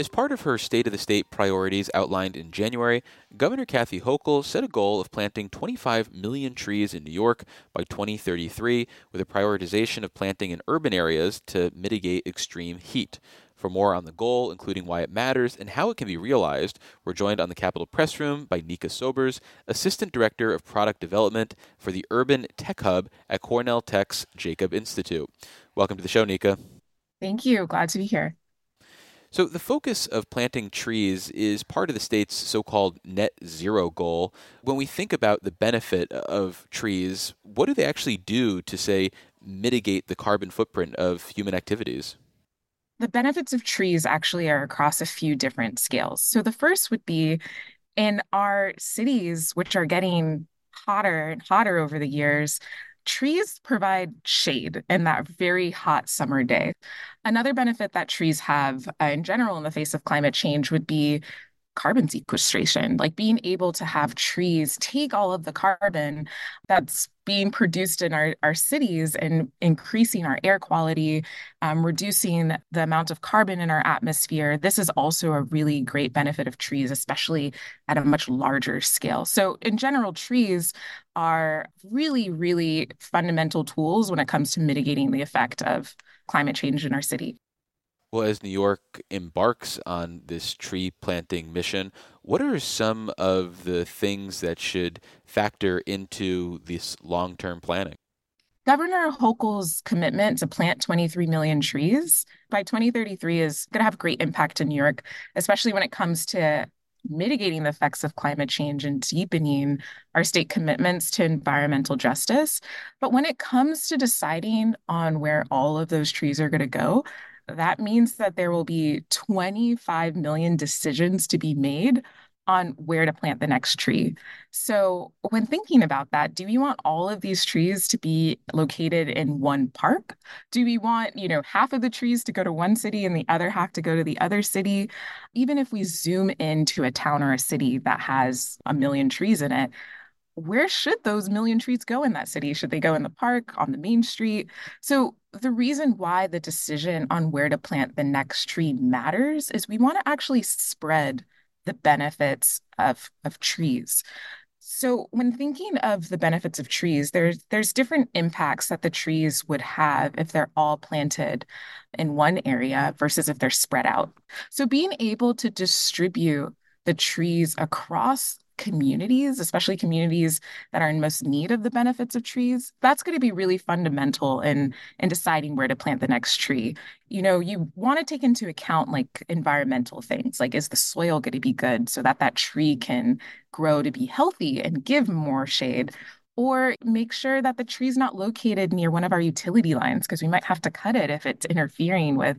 As part of her State of the State priorities outlined in January, Governor Kathy Hochul set a goal of planting 25 million trees in New York by 2033, with a prioritization of planting in urban areas to mitigate extreme heat. For more on the goal, including why it matters and how it can be realized, we're joined on the Capitol Press Room by Nneka Sobers, Assistant Director of Product Development for the Urban Tech Hub at Cornell Tech's Jacob Institute. Welcome to the show, Nneka. Thank you. Glad to be here. So, the focus of planting trees is part of the state's so called net zero goal. When we think about the benefit of trees, what do they actually do to, say, mitigate the carbon footprint of human activities? The benefits of trees actually are across a few different scales. So, the first would be in our cities, which are getting hotter and hotter over the years, trees provide shade in that very hot summer day. Another benefit that trees have uh, in general in the face of climate change would be carbon sequestration, like being able to have trees take all of the carbon that's being produced in our, our cities and increasing our air quality, um, reducing the amount of carbon in our atmosphere. This is also a really great benefit of trees, especially at a much larger scale. So, in general, trees are really, really fundamental tools when it comes to mitigating the effect of climate change in our city. Well, as New York embarks on this tree planting mission, what are some of the things that should factor into this long term planning? Governor Hochul's commitment to plant 23 million trees by 2033 is going to have great impact in New York, especially when it comes to mitigating the effects of climate change and deepening our state commitments to environmental justice. But when it comes to deciding on where all of those trees are going to go, that means that there will be 25 million decisions to be made on where to plant the next tree. So, when thinking about that, do we want all of these trees to be located in one park? Do we want, you know, half of the trees to go to one city and the other half to go to the other city? Even if we zoom into a town or a city that has a million trees in it, where should those million trees go in that city? Should they go in the park, on the main street? So, the reason why the decision on where to plant the next tree matters is we want to actually spread the benefits of, of trees. So, when thinking of the benefits of trees, there's there's different impacts that the trees would have if they're all planted in one area versus if they're spread out. So, being able to distribute the trees across communities, especially communities that are in most need of the benefits of trees, that's going to be really fundamental in in deciding where to plant the next tree. You know, you want to take into account like environmental things, like is the soil going to be good so that that tree can grow to be healthy and give more shade or make sure that the tree's not located near one of our utility lines because we might have to cut it if it's interfering with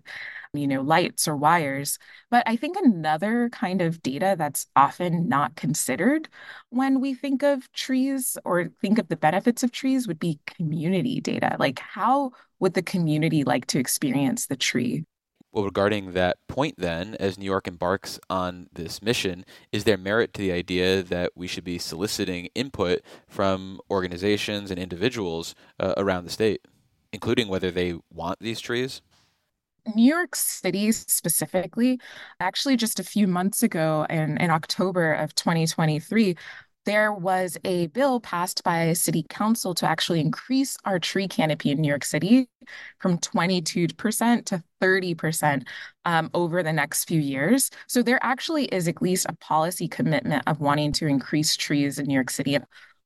you know, lights or wires. But I think another kind of data that's often not considered when we think of trees or think of the benefits of trees would be community data. Like, how would the community like to experience the tree? Well, regarding that point, then, as New York embarks on this mission, is there merit to the idea that we should be soliciting input from organizations and individuals uh, around the state, including whether they want these trees? New York City specifically, actually, just a few months ago in, in October of 2023, there was a bill passed by city council to actually increase our tree canopy in New York City from 22% to 30% um, over the next few years. So there actually is at least a policy commitment of wanting to increase trees in New York City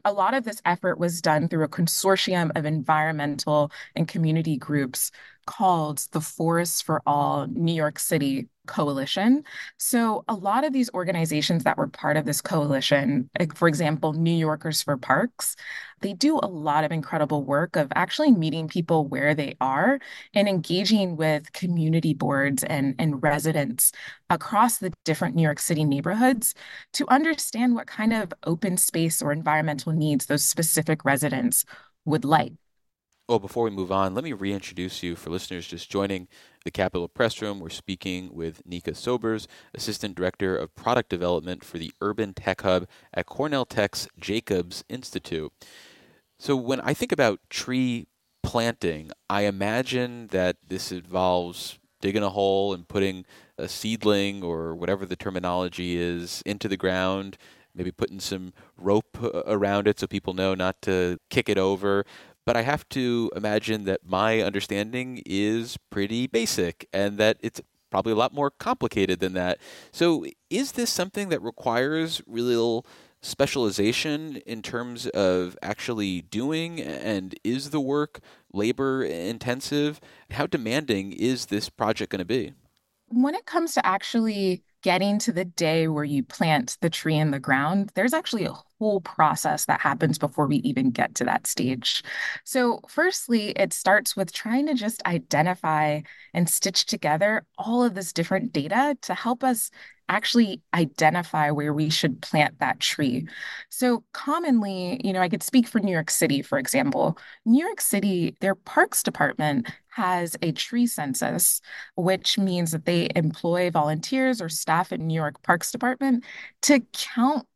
a lot of this effort was done through a consortium of environmental and community groups called the Forests for All New York City Coalition. So, a lot of these organizations that were part of this coalition, for example, New Yorkers for Parks, they do a lot of incredible work of actually meeting people where they are and engaging with community boards and, and residents across the different New York City neighborhoods to understand what kind of open space or environmental needs those specific residents would like. Well, before we move on, let me reintroduce you for listeners just joining the Capitol Press Room. We're speaking with Nneka Sobers, Assistant Director of Product Development for the Urban Tech Hub at Cornell Tech's Jacobs Institute. So, when I think about tree planting, I imagine that this involves digging a hole and putting a seedling or whatever the terminology is into the ground, maybe putting some rope around it so people know not to kick it over. But I have to imagine that my understanding is pretty basic and that it's probably a lot more complicated than that. So, is this something that requires real specialization in terms of actually doing? And is the work labor intensive? How demanding is this project going to be? When it comes to actually getting to the day where you plant the tree in the ground, there's actually a whole process that happens before we even get to that stage. So, firstly, it starts with trying to just identify and stitch together all of this different data to help us actually identify where we should plant that tree. So commonly, you know, I could speak for New York City, for example. New York City, their parks department has a tree census, which means that they employ volunteers or staff in New York Parks Department to count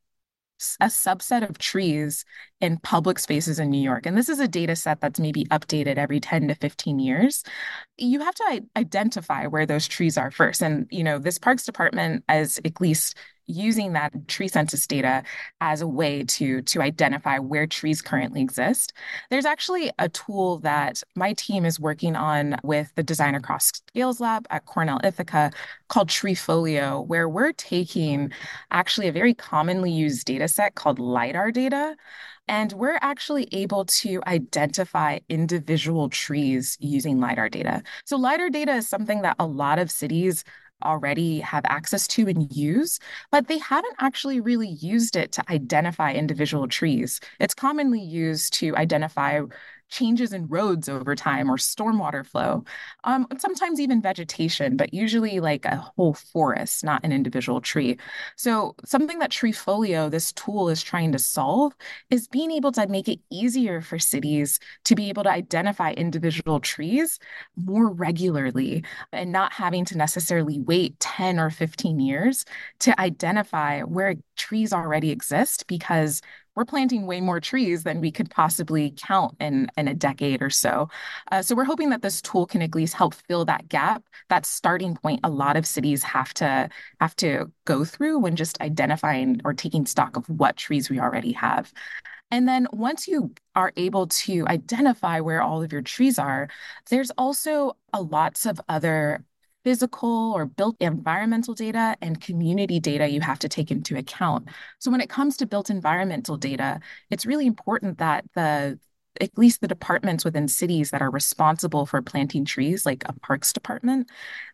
a subset of trees in public spaces in New York. And this is a data set that's maybe updated every 10 to 15 years. You have to identify where those trees are first. And, you know, this parks department, as at least using that tree census data as a way to to identify where trees currently exist. There's actually a tool that my team is working on with the Design Across Scales Lab at Cornell Ithaca called Treefolio, where we're taking actually a very commonly used data set called LIDAR data. And we're actually able to identify individual trees using LiDAR data. So, LiDAR data is something that a lot of cities already have access to and use, but they haven't actually really used it to identify individual trees. It's commonly used to identify changes in roads over time or stormwater flow, um, sometimes even vegetation, but usually like a whole forest, not an individual tree. So, something that Treefolio, this tool, is trying to solve is being able to make it easier for cities to be able to identify individual trees more regularly and not having to necessarily wait 10 or 15 years to identify where trees already exist because we're planting way more trees than we could possibly count in in a decade or so. Uh, so we're hoping that this tool can at least help fill that gap, that starting point a lot of cities have to have to go through when just identifying or taking stock of what trees we already have. And then once you are able to identify where all of your trees are, there's also a lots of other physical or built environmental data and community data you have to take into account. So when it comes to built environmental data, it's really important that the at least the departments within cities that are responsible for planting trees, like a parks department,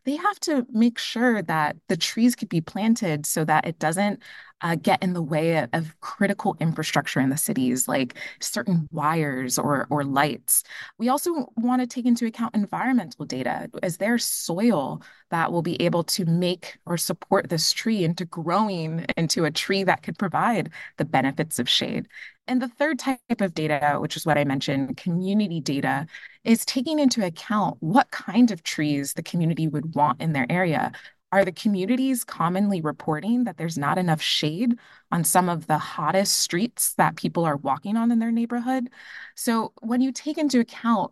they have to make sure that the trees could be planted so that it doesn't uh, get in the way of, of, critical infrastructure in the cities, like certain wires or, or lights. We also want to take into account environmental data. Is there soil that will be able to make or support this tree into growing into a tree that could provide the benefits of shade? And the third type of data, which is what I mentioned, community data, is taking into account what kind of trees the community would want in their area. Are the communities commonly reporting that there's not enough shade on some of the hottest streets that people are walking on in their neighborhood? So, when you take into account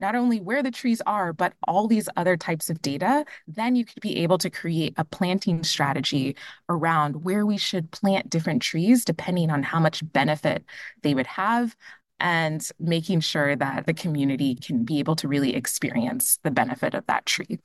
not only where the trees are, but all these other types of data, then you could be able to create a planting strategy around where we should plant different trees depending on how much benefit they would have and making sure that the community can be able to really experience the benefit of that tree.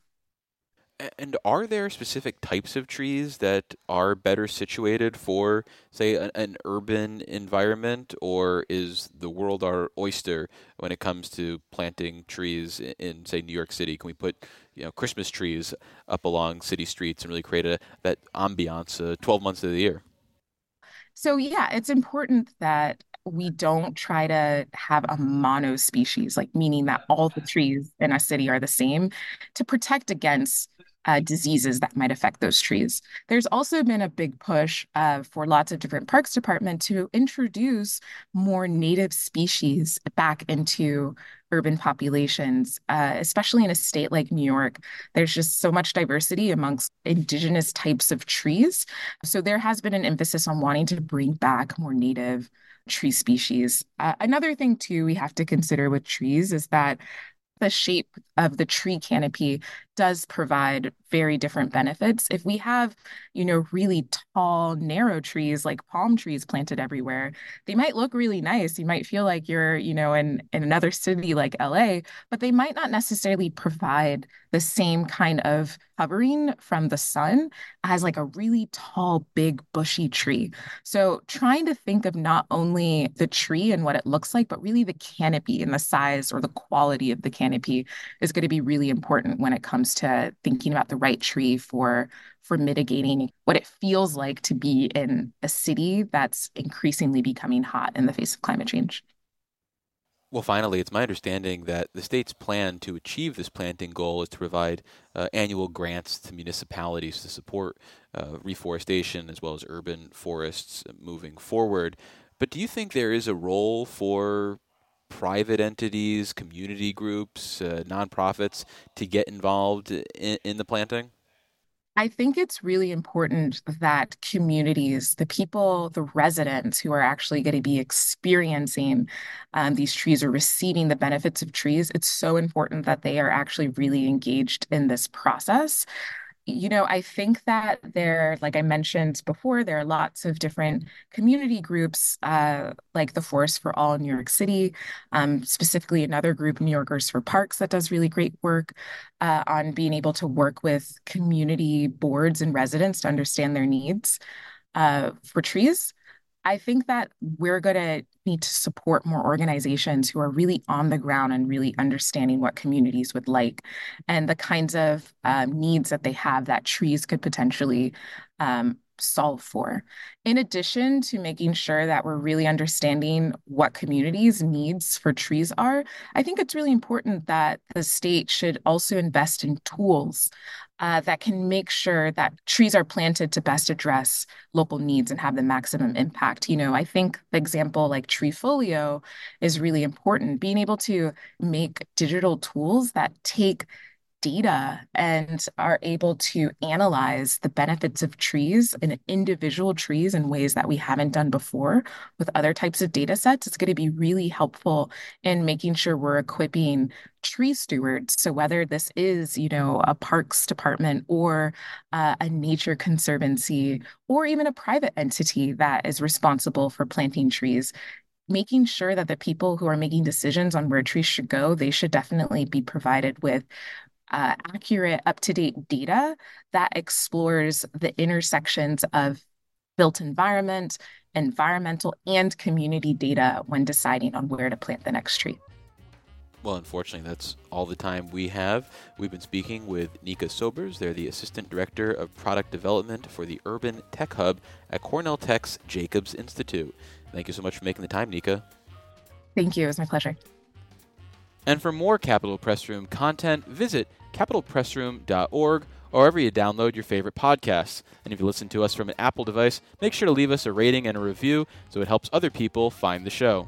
And are there specific types of trees that are better situated for, say, an, an, urban environment, or is the world our oyster when it comes to planting trees in, in, say, New York City? Can we put, you know, Christmas trees up along city streets and really create a that ambiance uh, 12 months of the year? So yeah, it's important that we don't try to have a mono species, like meaning that all the trees in a city are the same, to protect against uh, diseases that might affect those trees. There's also been a big push uh, for lots of different parks department to introduce more native species back into urban populations, uh, especially in a state like New York. There's just so much diversity amongst indigenous types of trees. So there has been an emphasis on wanting to bring back more native tree species. Uh, another thing, too, we have to consider with trees is that the shape of the tree canopy does provide very different benefits. If we have, you know, really tall, narrow trees like palm trees planted everywhere, they might look really nice. You might feel like you're, you know, in, in another city like LA, but they might not necessarily provide the same kind of covering from the sun as like a really tall, big, bushy tree. So trying to think of not only the tree and what it looks like, but really the canopy and the size or the quality of the canopy is going to be really important when it comes to thinking about the right tree for for mitigating what it feels like to be in a city that's increasingly becoming hot in the face of climate change. Well, finally, it's my understanding that the state's plan to achieve this planting goal is to provide uh, annual grants to municipalities to support uh, reforestation as well as urban forests moving forward. But do you think there is a role for private entities, community groups, uh, nonprofits to get involved in, in the planting? I think it's really important that communities, the people, the residents who are actually going to be experiencing um, these trees or receiving the benefits of trees, it's so important that they are actually really engaged in this process you know, I think that there, like I mentioned before, there are lots of different community groups, uh, like the Forest for All in New York City, um, specifically another group, New Yorkers for Parks, that does really great work uh, on being able to work with community boards and residents to understand their needs uh, for trees. I think that we're going to need to support more organizations who are really on the ground and really understanding what communities would like and the kinds of um, needs that they have that trees could potentially um, solve for. In addition to making sure that we're really understanding what communities' needs for trees are, I think it's really important that the state should also invest in tools uh, that can make sure that trees are planted to best address local needs and have the maximum impact. You know, I think the example like Treefolio is really important. Being able to make digital tools that take data and are able to analyze the benefits of trees and individual trees in ways that we haven't done before with other types of data sets, it's going to be really helpful in making sure we're equipping tree stewards. So whether this is, you know, a parks department or uh, a nature conservancy or even a private entity that is responsible for planting trees, making sure that the people who are making decisions on where trees should go, they should definitely be provided with uh, accurate, up to date data that explores the intersections of built environment, environmental, and community data when deciding on where to plant the next tree. Well, unfortunately, that's all the time we have. We've been speaking with Nneka Sobers. They're the Assistant Director of Product Development for the Urban Tech Hub at Cornell Tech's Jacobs Institute. Thank you so much for making the time, Nneka. Thank you. It was my pleasure. And for more Capitol Press Room content, visit capitolpressroom.org or wherever you download your favorite podcasts. And if you listen to us from an Apple device, make sure to leave us a rating and a review so it helps other people find the show.